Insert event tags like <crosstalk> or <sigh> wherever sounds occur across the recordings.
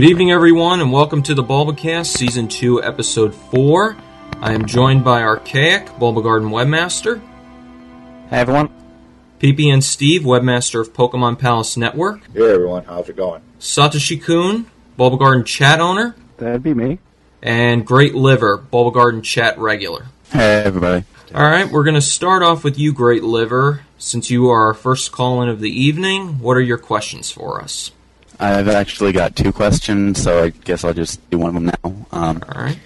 Good evening, everyone, and welcome to the Bulbacast, Season 2, Episode 4. I am joined by Archaic, Bulbagarden Webmaster, Hey everyone. PP and Steve, Webmaster of Pokemon Palace Network, Hey everyone, how's it going? Satoshi Kun, Bulbagarden Chat Owner, That'd be me. and Great Liver, Bulbagarden Chat Regular. Hey everybody. Alright, we're going to start off with you, Great Liver. Since you are our first call in of the evening, what are your questions for us? I've actually got two questions, so I guess I'll just do one of them now. Um, Alright.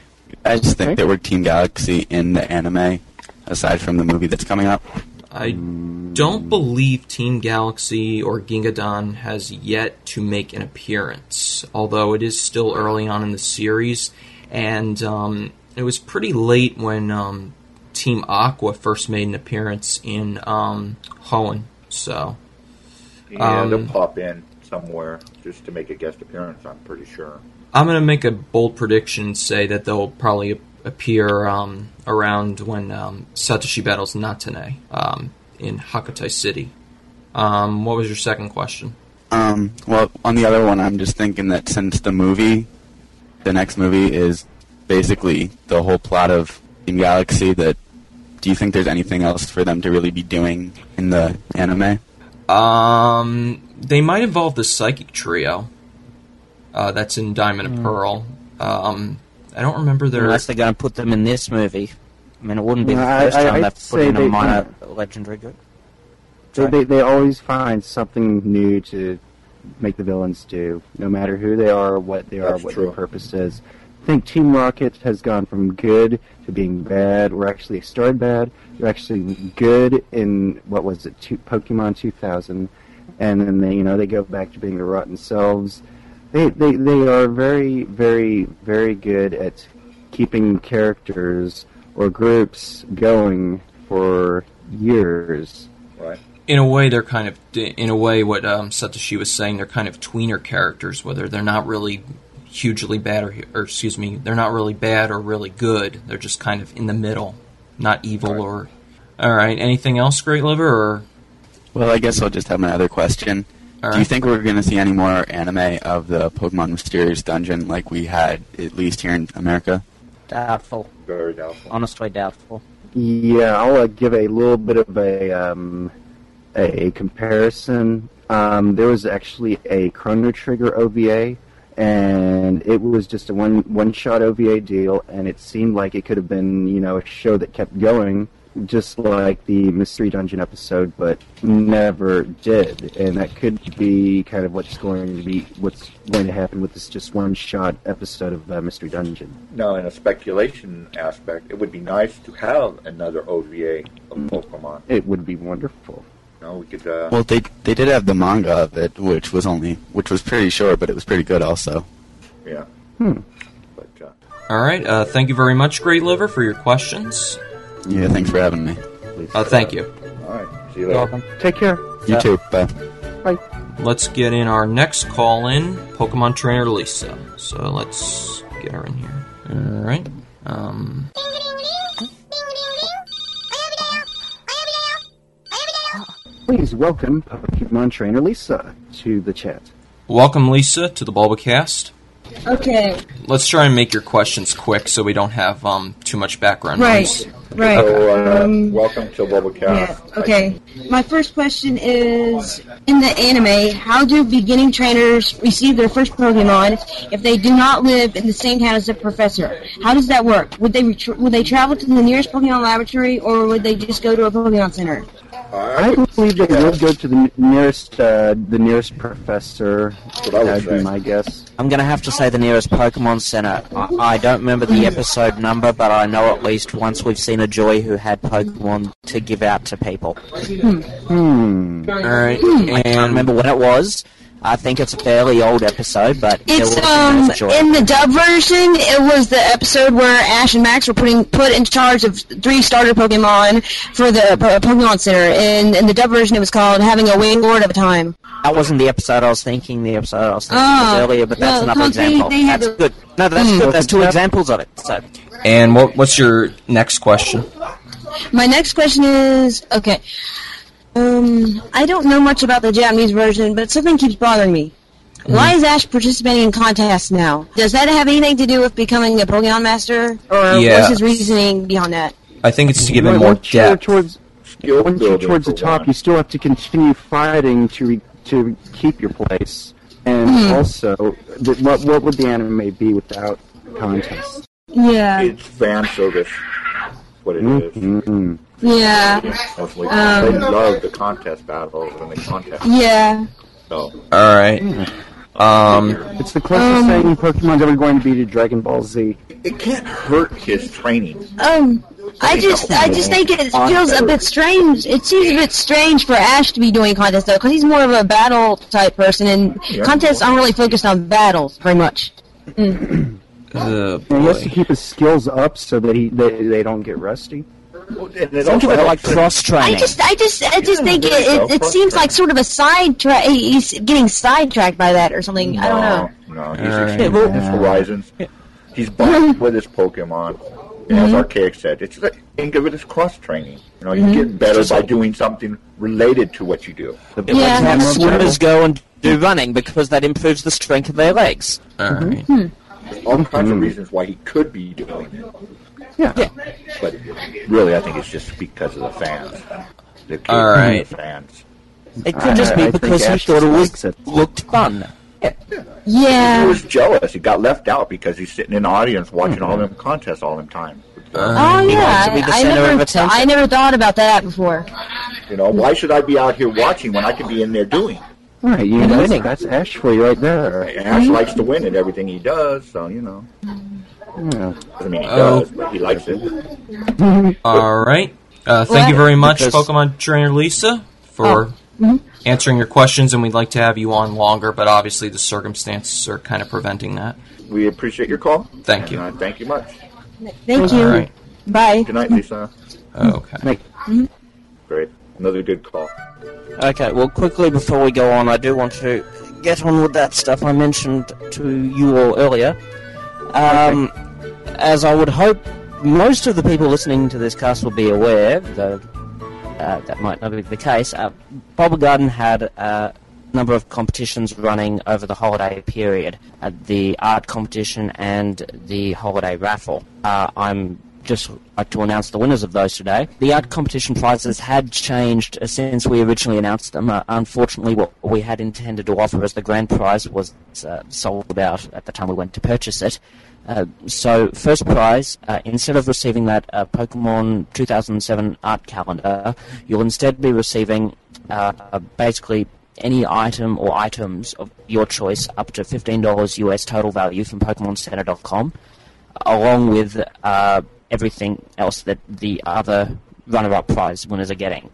I just think Okay. that we're Team Galaxy in the anime, aside from the movie that's coming up. I don't believe Team Galaxy or Gingadan has yet to make an appearance, although it is still early on in the series, and um, it was pretty late when um, Team Aqua first made an appearance in um, Hoenn. So, Yeah, Um, they'll pop in somewhere just to make a guest appearance, I'm pretty sure. I'm going to make a bold prediction and say that they'll probably appear um, around when um, Satoshi battles Natane um, in Hakutai City. Um, what was your second question? Um, well, on the other one, I'm just thinking that since the movie, the next movie is basically the whole plot of Team Galaxy, that do you think there's anything else for them to really be doing in the anime? Um, they might involve the psychic trio. Uh, that's in Diamond and Pearl. Um, I don't remember their. Unless they're going to put them in this movie. I mean, it wouldn't be the No, I- first I- time I'd they've put say in a they- minor legendary group. They, they, they always find something new to make the villains do, no matter who they are, what they are, That's what true. their purpose is. I think Team Rocket has gone from good to being bad. We're actually started bad. They're actually good in what was it, two, Pokemon 2000, and then they, you know, they go back to being the rotten selves. They, they, they are very, very, very good at keeping characters or groups going for years. Right? in a way, they're kind of. In a way, what um, Satoshi was saying, they're kind of tweener characters, whether they're not really hugely bad or, or excuse me, they're not really bad or really good. They're just kind of in the middle, not evil Right. or. All right. Anything else, Great Liver? Or Well, I guess I'll just have my other question. all Do you think we're going to see any more anime of the Pokemon Mysterious Dungeon like we had, at least here in America? Doubtful. Very doubtful. Honestly, doubtful. Yeah, I'll uh, give a little bit of a um, a comparison. Um, there was actually a Chrono Trigger OVA, and it was just a one one shot OVA deal, and it seemed like it could have been you know a show that kept going, just like the Mystery Dungeon episode, but never did. And that could be kind of what's going to be what's going to happen with this just one shot episode of uh, Mystery Dungeon. Now, in a speculation aspect, it would be nice to have another OVA of Mm. Pokemon. It would be wonderful. You know, we could. Uh, Well, they they did have the manga of it, which was only which was pretty short, but it was pretty good also. yeah. Hmm. But uh, All right. Uh, thank you very much, Great Liver, for your questions. Yeah, thanks for having me. Please. Uh, thank you. all right. See you You're welcome. Take care. You Yeah. too. Bye. Bye. Let's get in our next call in, Pokemon Trainer Lisa. So let's get her in here. All right. Um, Please welcome Pokemon Trainer Lisa to the chat. welcome, Lisa, to the Bulbacast. Okay, Let's try and make your questions quick so we don't have um, too much background right, noise. right. So, uh, Um, welcome to Bulbacast. yeah, okay. My first question is In the anime, how do beginning trainers receive their first Pokemon if they do not live in the same town as the professor? How does that work? Would they retr would they travel to the nearest Pokemon laboratory or would they just go to a Pokemon center? I, I believe they yeah, would go to the nearest, uh, the nearest professor. what I would That'd be my guess. I'm going to have to say the nearest Pokemon Center. I, I don't remember the episode number, but I know at least once we've seen a Joy who had Pokemon to give out to people. Hmm. All right. I can't And remember when it was. I think it's a fairly old episode, but It's was um in the dub version. It was the episode where Ash and Max were putting put in charge of three starter Pokemon for the po- Pokemon Center. And in the dub version, it was called having a Wailord of a time. That wasn't the episode I was thinking. The episode I was thinking Oh, was earlier, but that's well, another because they- example. they that's good. No, that's Hmm. good. That's two examples of it. So and what, what's your next question? My next question is okay. Um, I don't know much about the Japanese version, but something keeps bothering me. Why is Ash participating in contests now? Does that have anything to do with becoming a Pokemon Master, or Yeah. what's his reasoning beyond that? I think it's to give him Once more you're depth. towards Skill once you're towards the top, one. you still have to continue fighting to re- to keep your place. And Hmm. also, th- what what would the anime be without contests? Yeah, It's fan service. What it is. Mm-hmm. Yeah, Mostly. Um, they love the contest battles and the contest. yeah. So All right. Um, It's the closest thing Pokemon's ever going to be to Dragon Ball Z. it can't hurt his training. Um, I just, I just think it feels a bit strange. It seems a bit strange for Ash to be doing contests though, because he's more of a battle type person, and Yeah. contests aren't really focused on battles very much. uh, he has to keep his skills up so that he they, they don't get rusty. And it Think also of it like helps that- cross I training. just, I just, I just Yeah, think it, it, it seems like sort of a sidetrack. He's getting sidetracked by that or something. I don't know. No, he's Alright. expanding his horizons. He's bonding with his Pokemon. And Mm-hmm. As Archaic said, it's like, think of it as cross training. You know, you Mm-hmm. get better by doing something related to what you do. The Yeah. Pokemon Have mobile- swimmers go and do running because that improves the strength of their legs. All right. Hmm. All kinds of reasons why he could be doing it. Yeah. But really, I think it's just because of the fans. The All right. the fans. It could just be I because he Ash thought it was it. looked fun. He Yeah. He was jealous. He got left out because he's sitting in the audience watching all hmm. them contests all the time. Uh, oh yeah. likes to be the I, I never. I never thought about that before. You know, why should I be out here watching when I could be in there doing? Right, you And know, that's, winning. that's Ash for you right there. And Ash likes to win at everything he does, so you know. Mm. Yeah. Doesn't mean he Oh. does, but he likes it. <laughs> All right. Uh, thank you very much, because- Pokemon Trainer Lisa, for answering your questions, and we'd like to have you on longer, but obviously the circumstances are kind of preventing that. We appreciate your call. Thank you. Uh, thank you much. Thank you. All right. Bye. Good night, Lisa. <laughs> Okay. Like, Great. Another good call. Okay, well, quickly before we go on, I do want to get on with that stuff I mentioned to you all earlier. Um, as I would hope most of the people listening to this cast will be aware, though uh, that might not be the case, uh, Garden had a number of competitions running over the holiday period uh, the art competition and the holiday raffle. Uh, I'm just like to announce the winners of those today. The art competition prizes had changed uh, since we originally announced them. Uh, unfortunately, what we had intended to offer as the grand prize was uh, sold out at the time we went to purchase it. Uh, so, first prize, uh, instead of receiving that uh, Pokemon 2007 art calendar, you'll instead be receiving uh, basically any item or items of your choice up to $15 US total value from PokemonCenter.com along with uh, everything else that the other runner-up prize winners are getting.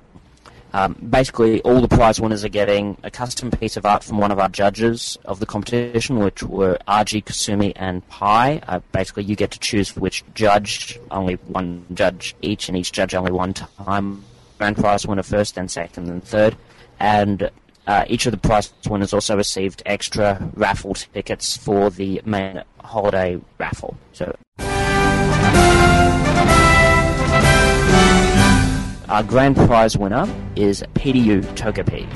Um, basically, all the prize winners are getting a custom piece of art from one of our judges of the competition, which were RG Kasumi and Pi. Uh, basically, you get to choose which judge, only one judge each, and each judge only one time. Grand prize winner first, then second, then third. And uh, each of the prize winners also received extra raffle tickets for the main holiday raffle. So our grand prize winner is PDU Togepi,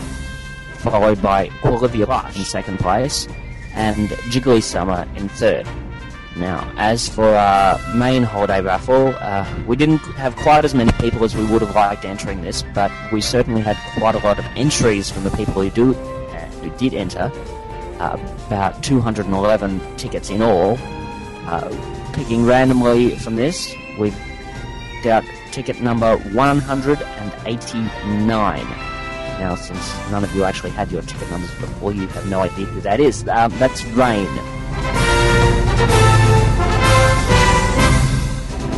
followed by Bart in second place, and Jiggly Summer in third. Now, as for our main holiday raffle, uh, we didn't have quite as many people as we would have liked entering this, but we certainly had quite a lot of entries from the people who do uh, who did enter. Uh, about 211 tickets in all. Uh, picking randomly from this, we've got ticket number 189. Now, since none of you actually had your ticket numbers before, you have no idea who that is. Um, that's Rain.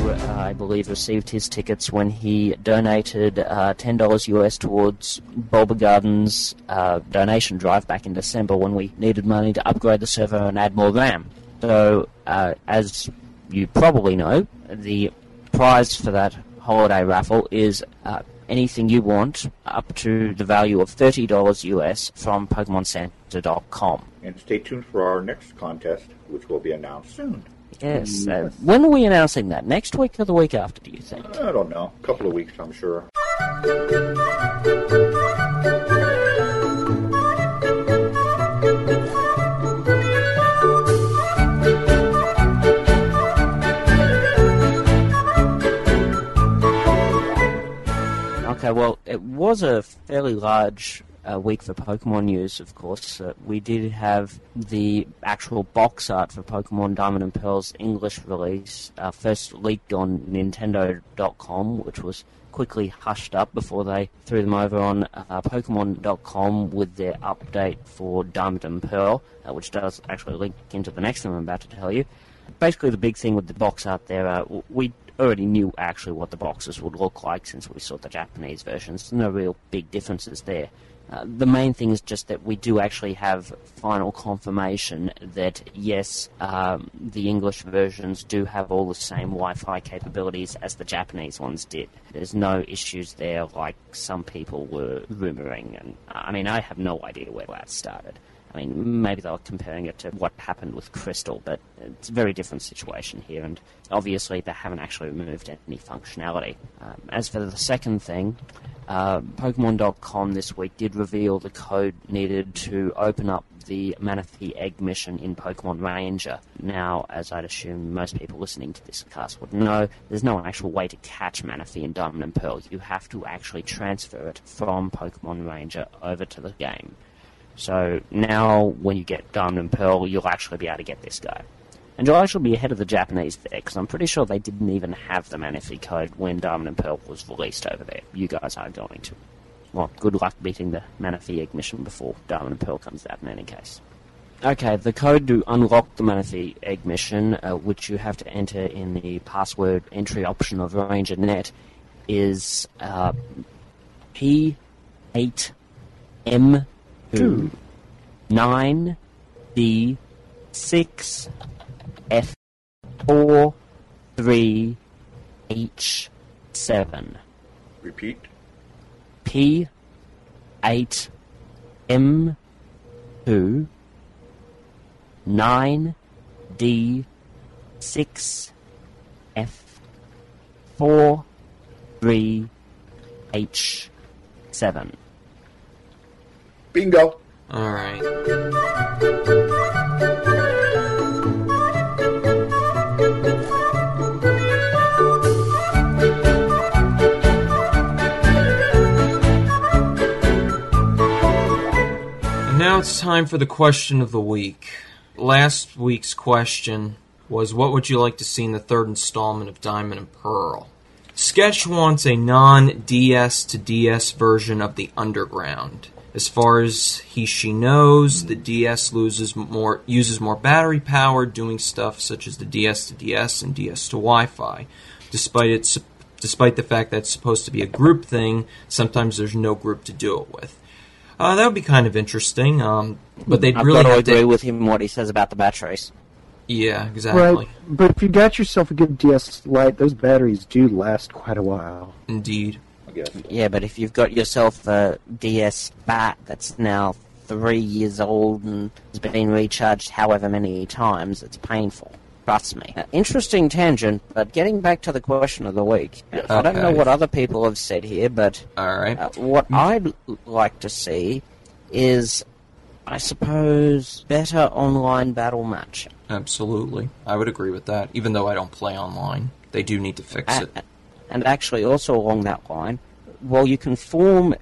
Uh, I believe received his tickets when he donated uh, $10 US towards Bulbagarden's uh, donation drive back in December when we needed money to upgrade the server and add more RAM. So, uh, as you probably know, the prize for that holiday raffle is uh, anything you want up to the value of $30 US from PokemonCenter.com. And stay tuned for our next contest, which will be announced soon. Yes. Uh, when are we announcing that? Next week or the week after, do you think? I don't know. A couple of weeks, I'm sure. Was a fairly large uh, week for Pokemon news, of course. Uh, we did have the actual box art for Pokemon Diamond and Pearl's English release uh, first leaked on Nintendo.com, which was quickly hushed up before they threw them over on uh, Pokemon.com with their update for Diamond and Pearl, uh, which does actually link into the next thing I'm about to tell you. Basically, the big thing with the box art there, uh, we already knew actually what the boxes would look like since we saw the Japanese versions. No real big differences there. Uh, the main thing is just that we do actually have final confirmation that yes, um, the English versions do have all the same Wi-Fi capabilities as the Japanese ones did. There's no issues there like some people were rumoring, and I mean I have no idea where that started. I mean, maybe they were comparing it to what happened with Crystal, but it's a very different situation here, and obviously they haven't actually removed any functionality. Um, as for the second thing, uh, Pokemon.com this week did reveal the code needed to open up the Manaphy Egg mission in Pokemon Ranger. Now, as I'd assume most people listening to this cast would know, there's no actual way to catch Manaphy in Diamond and Pearl. You have to actually transfer it from Pokemon Ranger over to the game. So now, when you get Diamond and Pearl, you'll actually be able to get this guy. And you'll actually be ahead of the Japanese there, because I'm pretty sure they didn't even have the Manaphy code when Diamond and Pearl was released over there. You guys are going to. Well, good luck beating the Manaphy Egg mission before Diamond and Pearl comes out in any case. Okay, the code to unlock the Manaphy Egg mission, uh, which you have to enter in the password entry option of RangerNet, is uh, P8M2 9D 6 F four three H seven Repeat. P eight M two nine D six F four three H seven. Bingo. All right. And now it's time for the question of the week. Last week's question was what would you like to see in the third installment of Diamond and Pearl? Sketch wants a non DS to DS version of the Underground. As far as he she knows, the DS loses more uses more battery power doing stuff such as the DS to DS and DS to Wi-Fi. Despite its despite the fact that it's supposed to be a group thing, sometimes there's no group to do it with. Uh, that would be kind of interesting, um, but they'd I've really got to agree to. with him what he says about the batteries. Yeah, exactly. Right, but if you got yourself a good DS Lite, those batteries do last quite a while. Indeed. I guess. Yeah, but if you've got yourself a DS Phat that's now three years old and has been recharged however many times, it's painful. Trust me. Uh, interesting tangent, but getting back to the question of the week. I don't know what other people have said here, but All right. uh, what I'd like to see is, I suppose, better online battle matching. Absolutely. I would agree with that. Even though I don't play online, they do need to fix A- it. And actually, also along that line, while you can form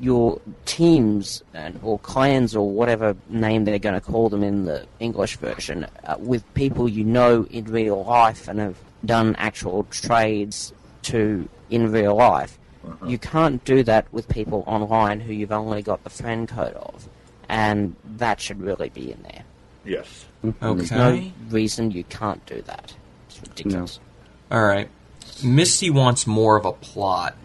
your teams and, or clans or whatever name they're going to call them in the English version uh, with people you know in real life and have done actual trades to in real life, you can't do that with people online who you've only got the friend code of. And that should really be in there. Yes. Okay. There's no reason you can't do that. It's ridiculous. All right. Misty wants more of a plot.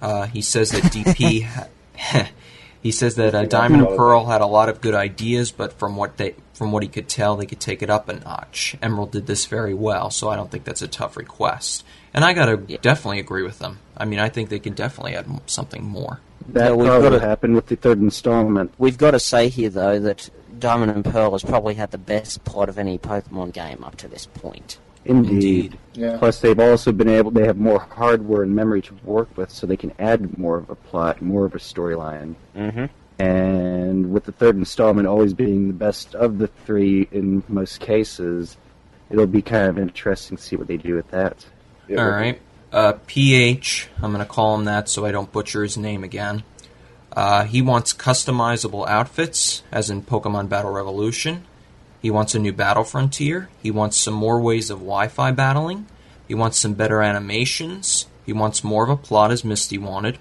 Uh, he says that DP. <laughs> ha- <laughs> he says that uh, Diamond and Pearl had a lot of good ideas, but from what they from what he could tell, they could take it up a notch. Emerald did this very well, so I don't think that's a tough request. And I gotta Yeah. definitely agree with them. I mean, I think they can definitely add something more. That Yeah, we've probably got to- happened with the third installment. We've got to say here, though, that Diamond and Pearl has probably had the best plot of any Pokemon game up to this point. Indeed. Indeed. Yeah. Plus, they've also been able. They have more hardware and memory to work with, so they can add more of a plot, more of a storyline. Mm-hmm. And with the third installment always being the best of the three in most cases, it'll be kind of interesting to see what they do with that. It All would be- right. Uh, PH, I'm going to call him that so I don't butcher his name again. Uh, he wants customizable outfits, as in Pokemon Battle Revolution. He wants a new battle frontier. He wants some more ways of Wi Fi battling. He wants some better animations. He wants more of a plot, as Misty wanted.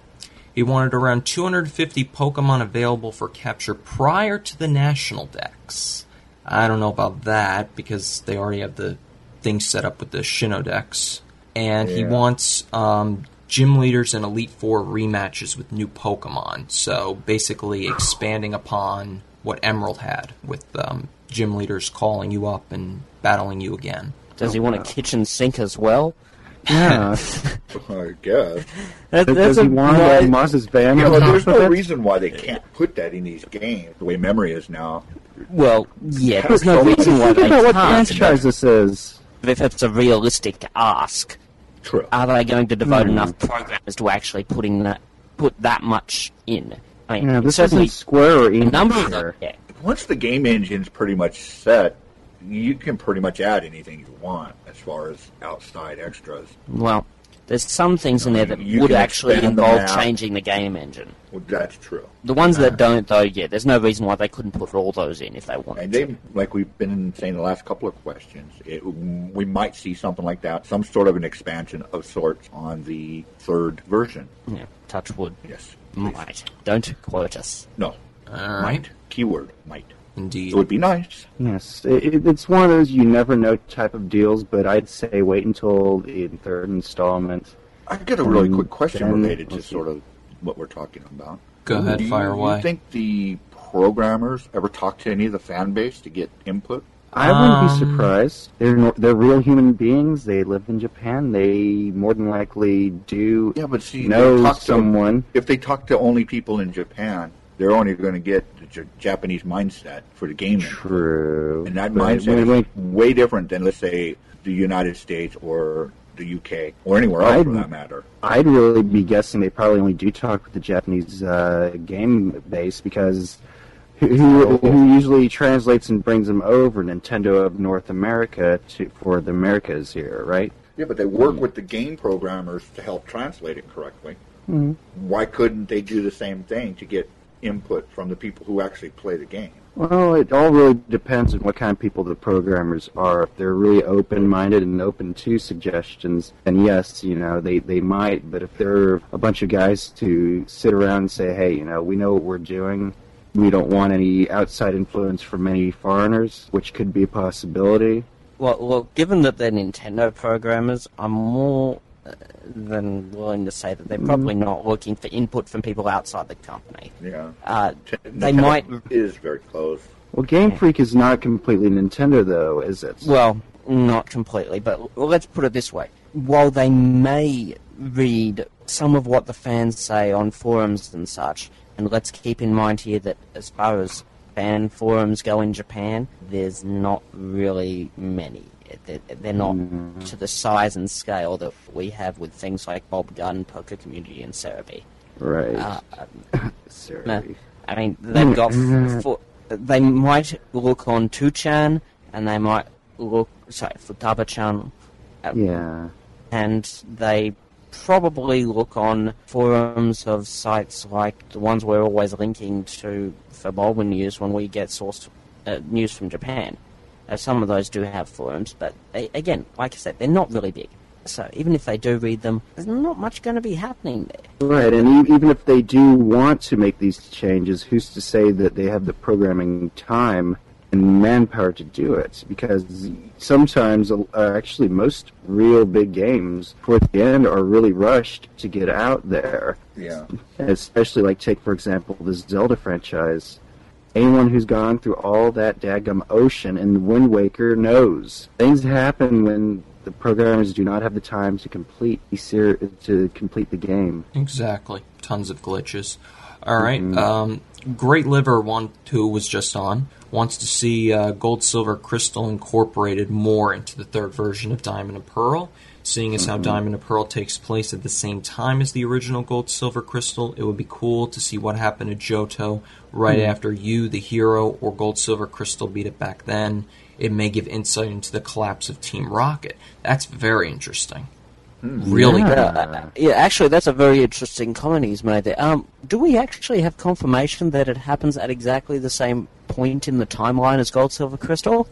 He wanted around 250 Pokemon available for capture prior to the national Dex. I don't know about that because they already have the thing set up with the Sinnoh Dex. And he wants um, gym leaders and Elite Four rematches with new Pokemon. So basically expanding upon what Emerald had with um, gym leaders calling you up and battling you again. Does he want a kitchen sink as well? <laughs> Yeah. <laughs> I guess. That, Does that's he a want right- uh, Maz's band? Yeah, on well, top there's no reason why they can't put that in these games the way memory is now. Well, yeah, there's no reason why Think they about what can't. franchise this is. If it's a realistic ask, True. are they going to devote Hmm. enough programmers to actually putting that put that much in? I mean, Yeah, this certainly isn't Square or a number of them. Yeah. Once the game engine's pretty much set, you can pretty much add anything you want as far as outside extras. Well, there's some things in there that You would actually involve changing the game engine. Well, that's true. The ones that don't, though, yeah, there's no reason why they couldn't put all those in if they wanted And to. like we've been saying the last couple of questions, it, we might see something like that, some sort of an expansion of sorts on the third version. Yeah, touch wood. Yes. please. Might. Don't quote us. No. All right. Might. Keyword. Might. Indeed. It would be nice. Yes, it, it- it's one of those you never know type of deals, but I'd say wait until the third installment. I got a really Um, quick question then- related to sort of what we're talking about. Go ahead, Do you, fire you away. think the programmers ever talk to any of the fan base to get input? I wouldn't be Um, surprised. They're they're real human beings. They live in Japan. They more than likely do Yeah, but see, know they talk to- someone. If they talk to only people in Japan, they're only going to get the Japanese mindset for the game. True. And that But mindset is way different than, let's say, the United States or the UK or anywhere else for I'd- that matter. I'd really be guessing they probably only do talk with the Japanese uh, game base because who, who, who usually translates and brings them over Nintendo of North America to for the Americas here, right? Yeah, but they work with the game programmers to help translate it correctly. Why couldn't they do the same thing to get input from the people who actually play the game? Well, it all really depends on what kind of people the programmers are. If they're really open-minded and open to suggestions, then yes, you know, they, they might. But if they're a bunch of guys to sit around and say, hey, you know, we know what we're doing, we don't want any outside influence from any foreigners, which could be a possibility. Well, well, given that they're Nintendo programmers, I'm more than willing to say that they're probably not looking for input from people outside the company. Yeah. Uh, T- they Nintendo might is very close. Well, Game Freak is not completely Nintendo, though, is it? Well, not completely, but let's put it this way. While they may read some of what the fans say on forums and such, and let's keep in mind here that as far as fan forums go in Japan, there's not really many. They're, they're not to the size and scale that we have with things like Bulbagarden, Poker Community, and Serebii. right. Uh. <coughs> I mean, they've got <coughs> for, they might look on 2chan, and they might look sorry Futaba-chan, uh, Yeah. and they probably look on forums of sites like the ones we're always linking to for Bulbanews when we get sourced uh, news from Japan. Uh, some of those do have forums, but a- again, like I said, they're not really big. So even if they do read them, there's not much going to be happening there. Right, and even if they do want to make these changes, who's to say that they have the programming time and manpower to do it? Because sometimes, uh, actually, most real big games, towards the end, are really rushed to get out there. Yeah. Especially, like, take, for example, the Zelda franchise. Anyone who's gone through all that daggum ocean in Wind Waker knows. Things happen when the programmers do not have the time to complete the ser- to complete the game. Exactly. Tons of glitches. All right. Um, Great Liver one Two was just on wants to see uh, Gold, Silver, Crystal incorporated more into the third version of Diamond and Pearl. Seeing as how Diamond and Pearl takes place at the same time as the original Gold, Silver, Crystal, it would be cool to see what happened to Johto right after you, the hero, or Gold, Silver, Crystal beat it back then. It may give insight into the collapse of Team Rocket. That's very interesting. Really Yeah, good. uh, yeah, actually, that's a very interesting comment he's made there. Um, do we actually have confirmation that it happens at exactly the same point in the timeline as Gold, Silver, Crystal?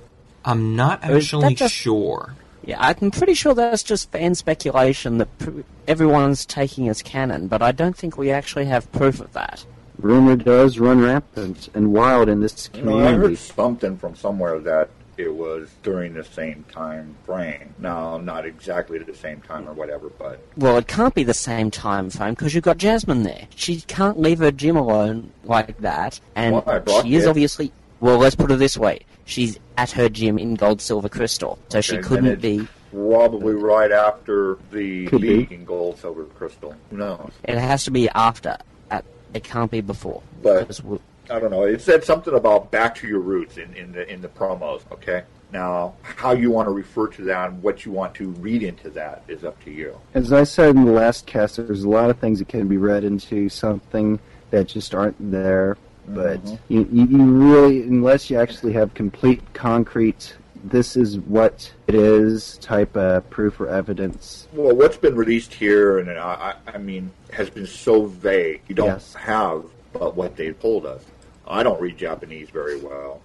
I'm not actually just- sure. Yeah, I'm pretty sure that's just fan speculation that pr- everyone's taking as canon, but I don't think we actually have proof of that. Rumor does run rampant and wild in this You know, I heard community. something from somewhere that it was during the same time frame. Now, not exactly at the same time or whatever, but Well, it can't be the same time frame because you've got Jasmine there. She can't leave her gym alone like that, and Why? Brock she is did. obviously. Well, let's put it this way: she's at her gym in Gold, Silver, Crystal, so she couldn't be. probably right after the Could be. in gold, silver, crystal. Who knows? It has to be after. At, it can't be before. But- because we- I don't know. It said something about back to your roots in, in the in the promos. Okay. Now, how you want to refer to that and what you want to read into that is up to you. As I said in the last cast, there's a lot of things that can be read into something that just aren't there. But mm-hmm. you, you, you really, unless you actually have complete concrete, this is what it is type of proof or evidence. Well, what's been released here, and I, I I mean, has been so vague. You don't Yes. have but what they've told us. I don't read Japanese very well.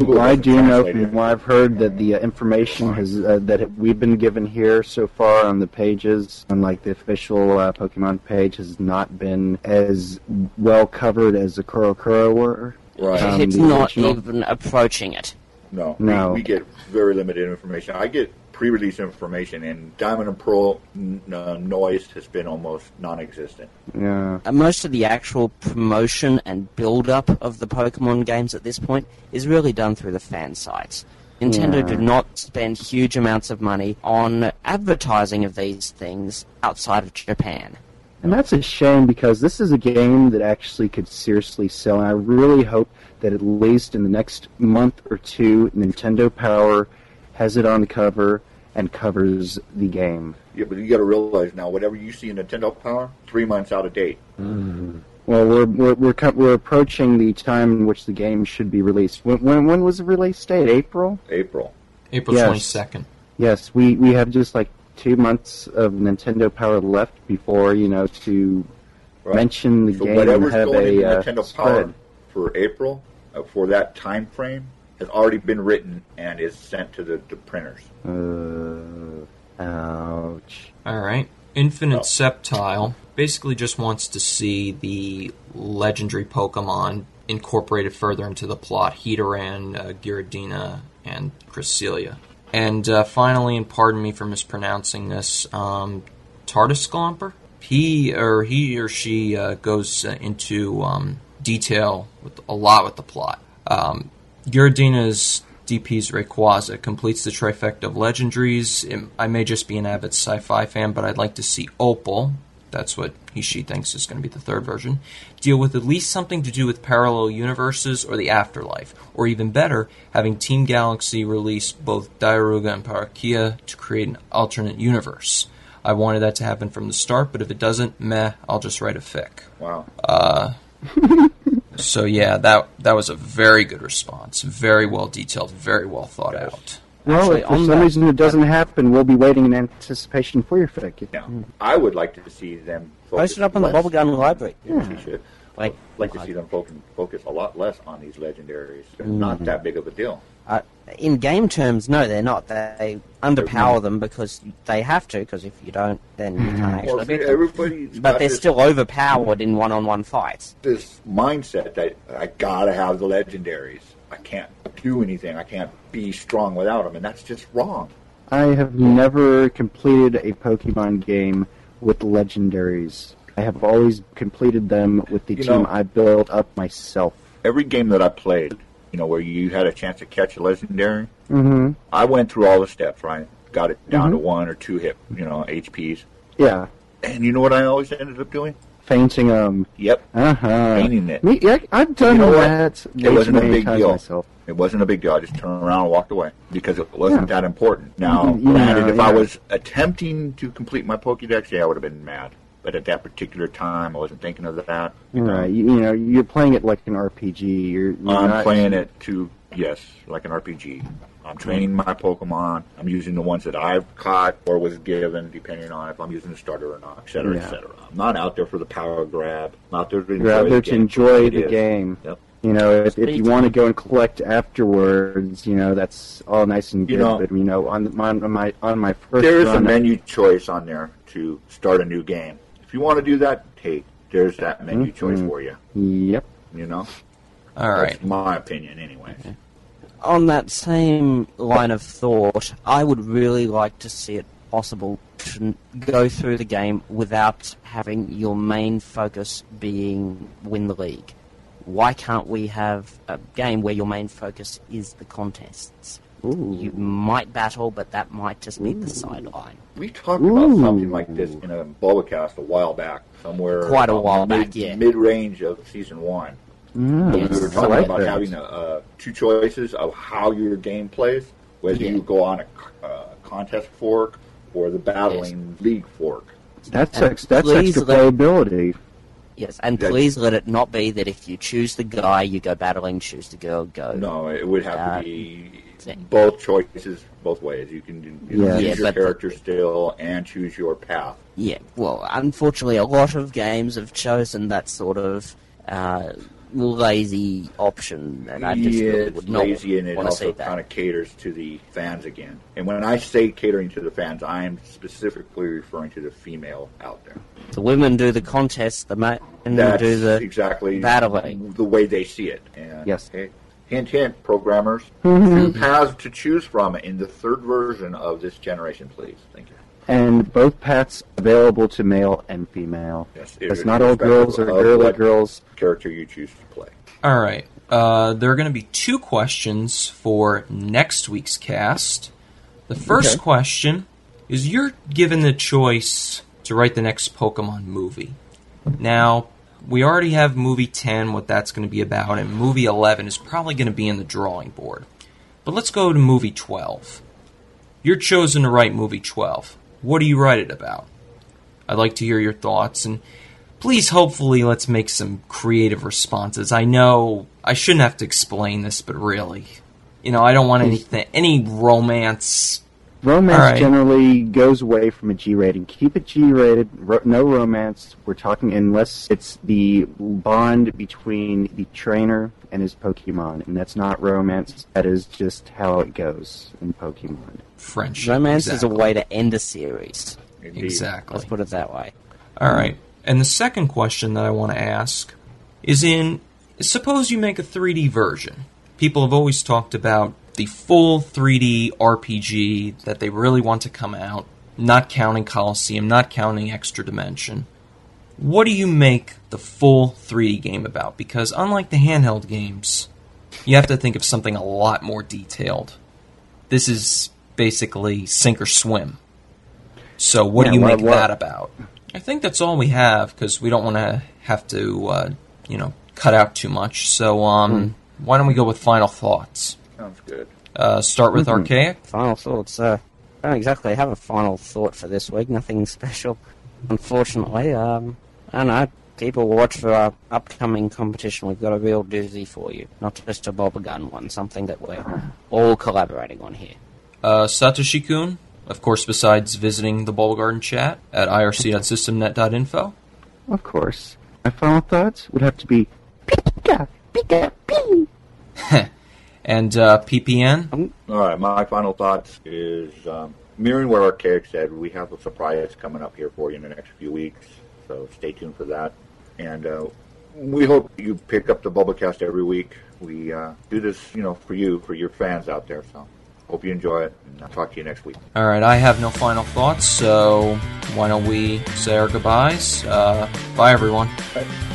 Well, I do know Translated. from what I've heard that the uh, information has uh, that it, we've been given here so far on the pages, unlike the official uh, Pokemon page, has not been as well covered as the CoroCoro were. Right. Um, it's not original- even approaching it. No, No. We, we get very limited information. I get pre-release information, and Diamond and Pearl n- uh, noise has been almost non-existent. Yeah. Uh, most of the actual promotion and build-up of the Pokemon games at this point is really done through the fan sites. Nintendo Yeah. do not spend huge amounts of money on advertising of these things outside of Japan. And that's a shame because this is a game that actually could seriously sell. And I really hope that at least in the next month or two, Nintendo Power has it on the cover and covers the game. Yeah, but you got to realize now, whatever you see in Nintendo Power, three months out of date. Well, we're we're we're, co- we're approaching the time in which the game should be released. When when, when was the release date? April? April. April Yes. 22nd. Yes, we we have just like two months of Nintendo Power left before you know to Right. mention the So game and have going a into uh, Nintendo spread. Power for April, uh, for that time frame, has already been written and is sent to the, the printers. Uh, ouch. All right. Infinite Oh. Sceptile basically just wants to see the legendary Pokemon incorporated further into the plot Heatran, uh, Giratina, and Cresselia. And uh, finally, and pardon me for mispronouncing this, um, Tardisclomper? He or he or she uh, goes uh, into um, detail with a lot with the plot. Um, Giratina's DP's Rayquaza completes the trifecta of legendaries. It- I may just be an avid sci-fi fan, but I'd like to see Opal. That's what he she thinks is going to be the third version. Deal with at least something to do with parallel universes or the afterlife, or even better, having Team Galaxy release both Dialga and Palkia to create an alternate universe. I wanted that to happen from the start, but if it doesn't, meh, I'll just write a fic. Wow. Uh, <laughs> So yeah, that that was a very good response. Very well detailed, very well thought Yes. out. Well, Actually, if for some that- reason it doesn't happen, we'll be waiting in anticipation for your fic. Now, I would like to see them focus Post it up in the less- Bubblegum Library. Yes, you should. Like, I'd like to see them focus, focus a lot less on these legendaries. They're not that big of a deal. Uh, in game terms, no, they're not. They underpower them because they have to. Because if you don't, then you can't mm-hmm. actually Well, beat them. But they're this, still overpowered in one-on-one fights. this mindset that I gotta have the legendaries. I can't do anything. I can't be strong without them, and that's just wrong. I have never completed a Pokemon game with legendaries. I have always completed them with the You team know- I built up myself. Every game that I played, you know, where you had a chance to catch a legendary, Mm-hmm. I went through all the steps, right? Got it down to one or two hit, you know, HPs. Yeah, And you know what I always ended up doing? fainting um. Yep, Uh huh. Fainting it. Me, yeah, I've done You know what? that. It wasn't a big deal. myself. It wasn't a big deal. I just turned around and walked away because it wasn't Yeah. that important. Now, Mhm, granted, yeah, if I was attempting to complete my Pokédex, yeah, I would have been mad. But at that particular time, I wasn't thinking of that. You know, Right, you, you know, you're playing it like an RPG. You're, you're I'm not, playing it to yes, like an RPG. I'm I'm training my Pokemon. I'm using the ones that I've caught or was given, depending on if I'm using the starter or not, et cetera, Yeah. et cetera. I'm not out there for the power grab. I'm out there to enjoy You're out the there game to enjoy the game. Yep. You know, if, if you want to go and collect afterwards, you know that's all nice and You good. know- but you know, on my on my on my first There is a run, menu choice on there to start a new game. If you want to do that, hey, there's that menu choice Mhm. for you. Yep. You know, All right. that's my opinion, anyways. on that same line of thought, I would really like to see it possible to go through the game without having your main focus being win the league. Why can't we have a game where your main focus is the contests? Ooh. You might battle, but that might just be the sideline. We talked about Ooh. something like this in a Bulbacast a while back, somewhere Quite a while mid, back, yeah. mid-range of season one. Mm, Yes. we were talking like about that. having a, uh, two choices of how your game plays, whether Yeah. you go on a uh, contest fork or the battling league fork. That's And ex- that's extra let- playability. Yes, and Yeah. please let it not be that if you choose the guy, you go battling, choose the girl, go. No, it would have Uh, to be thing. both choices, both ways. You can you Yeah. can Yeah, choose your but the- character still and choose your path. Yeah, well, unfortunately, a lot of games have chosen that sort of uh, lazy option, and I just yeah, really it's would not lazy and it want to see also that. kind of caters to the fans again. And when I say catering to the fans, I am specifically referring to the female out there. The women do the contest, the men That's do the exactly battling. the way they see it. And Yes. hey, hint, hint, programmers. Mm-hmm. Two paths to choose from in the third version of this generation, please. Thank you. And both paths available to male and female. Yes, It's not all girls or irrespective girly girls. Character you choose to play. All right. Uh, there are going to be two questions for next week's cast. The first Okay. question is you're given the choice to write the next Pokemon movie. Now, we already have movie 10, what that's going to be about, and movie 11 is probably going to be in the drawing board. But let's go to movie 12. You're chosen to write movie 12. What do you write it about? I'd like to hear your thoughts and please hopefully let's make some creative responses. I know I shouldn't have to explain this, but really, you know, I don't want hmm. anything any romance. Romance All right. generally goes away from a G rating. Keep it G rated. Ro- no romance. We're talking unless it's the bond between the trainer and his Pokemon, and that's not romance. That is just how it goes in Pokemon. Friendship. Romance is a way to end a series. Indeed. Exactly. Let's put it that way. All right. And the second question that I want to ask is in suppose you make a 3D version. People have always talked about the full 3D RPG that they really want to come out, not counting Colosseum, not counting Extra Dimension. What do you make the full 3D game about? Because unlike the handheld games, you have to think of something a lot more detailed. This is basically sink or swim. So what Yeah, do you what- make what- that about? I think that's all we have because we don't want to have to, uh, you know, cut out too much. So um, why don't we go with final thoughts? Sounds good. Uh, start with Mhm. Archaic. Final thoughts. Uh, I don't exactly have a final thought for this week. Nothing special, unfortunately. Um, I don't know. People watch for our upcoming competition. We've got a real doozy for you, not just a bob a gun one. Something that we're all collaborating on here. Uh, Satoshi Kun, of course, besides visiting the Bulbagarden chat at irc.systemnet.info. Of course. My final thoughts would have to be Pika, Pika, Pee. <laughs> And uh, PPN. All right, my final thoughts is um, mirroring what Archaic said. We have a surprise coming up here for you in the next few weeks, so stay tuned for that. And uh, we hope you pick up the Bulbacast every week. We uh, do this, you know, for you, for your fans out there. So hope you enjoy it, and I'll talk to you next week. All right, I have no final thoughts, so why don't we say our goodbyes? Uh, bye, everyone.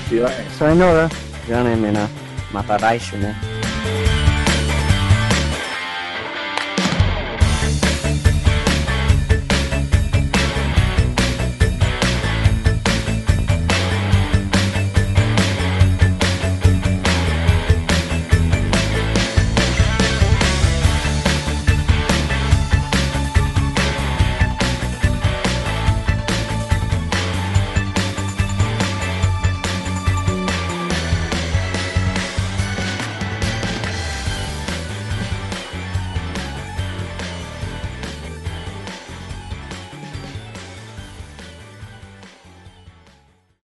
See you later. Sayonara. Johnny, mina, matarai shune.